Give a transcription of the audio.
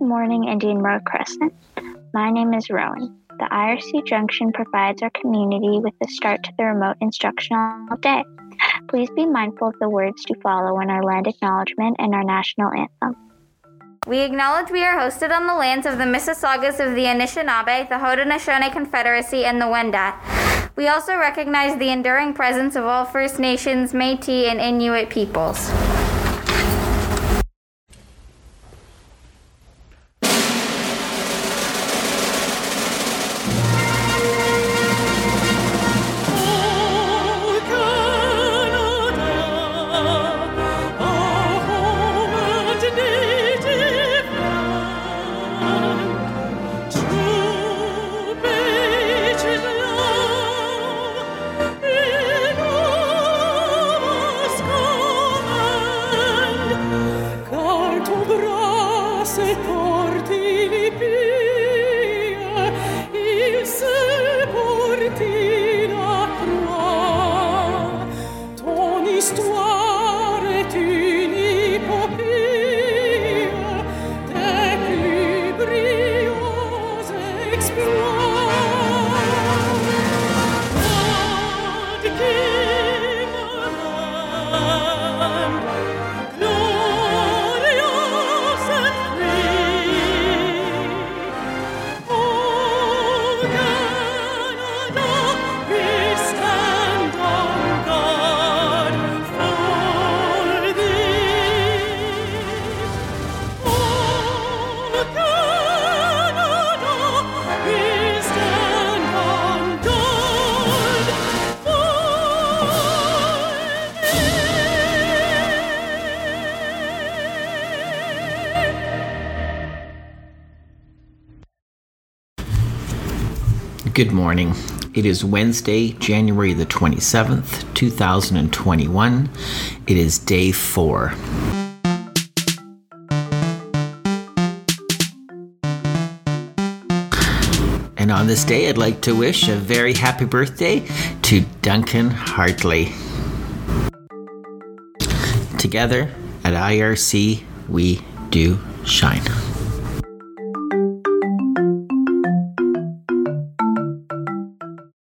morning Indian Road Crescent. My name is Rowan. The IRC Junction provides our community with the start to the remote instructional day. Please be mindful of the words to follow in our land acknowledgement and our national anthem. We acknowledge we are hosted on the lands of the Mississaugas of the Anishinaabe, the Haudenosaunee Confederacy, and the Wendat. We also recognize the enduring presence of all First Nations, Métis, and Inuit peoples. histoire. Good morning. It is Wednesday, January the 27th, 2021. It is day four. And on this day, I'd like to wish a very happy birthday to Duncan Hartley. Together at IRC, we do shine.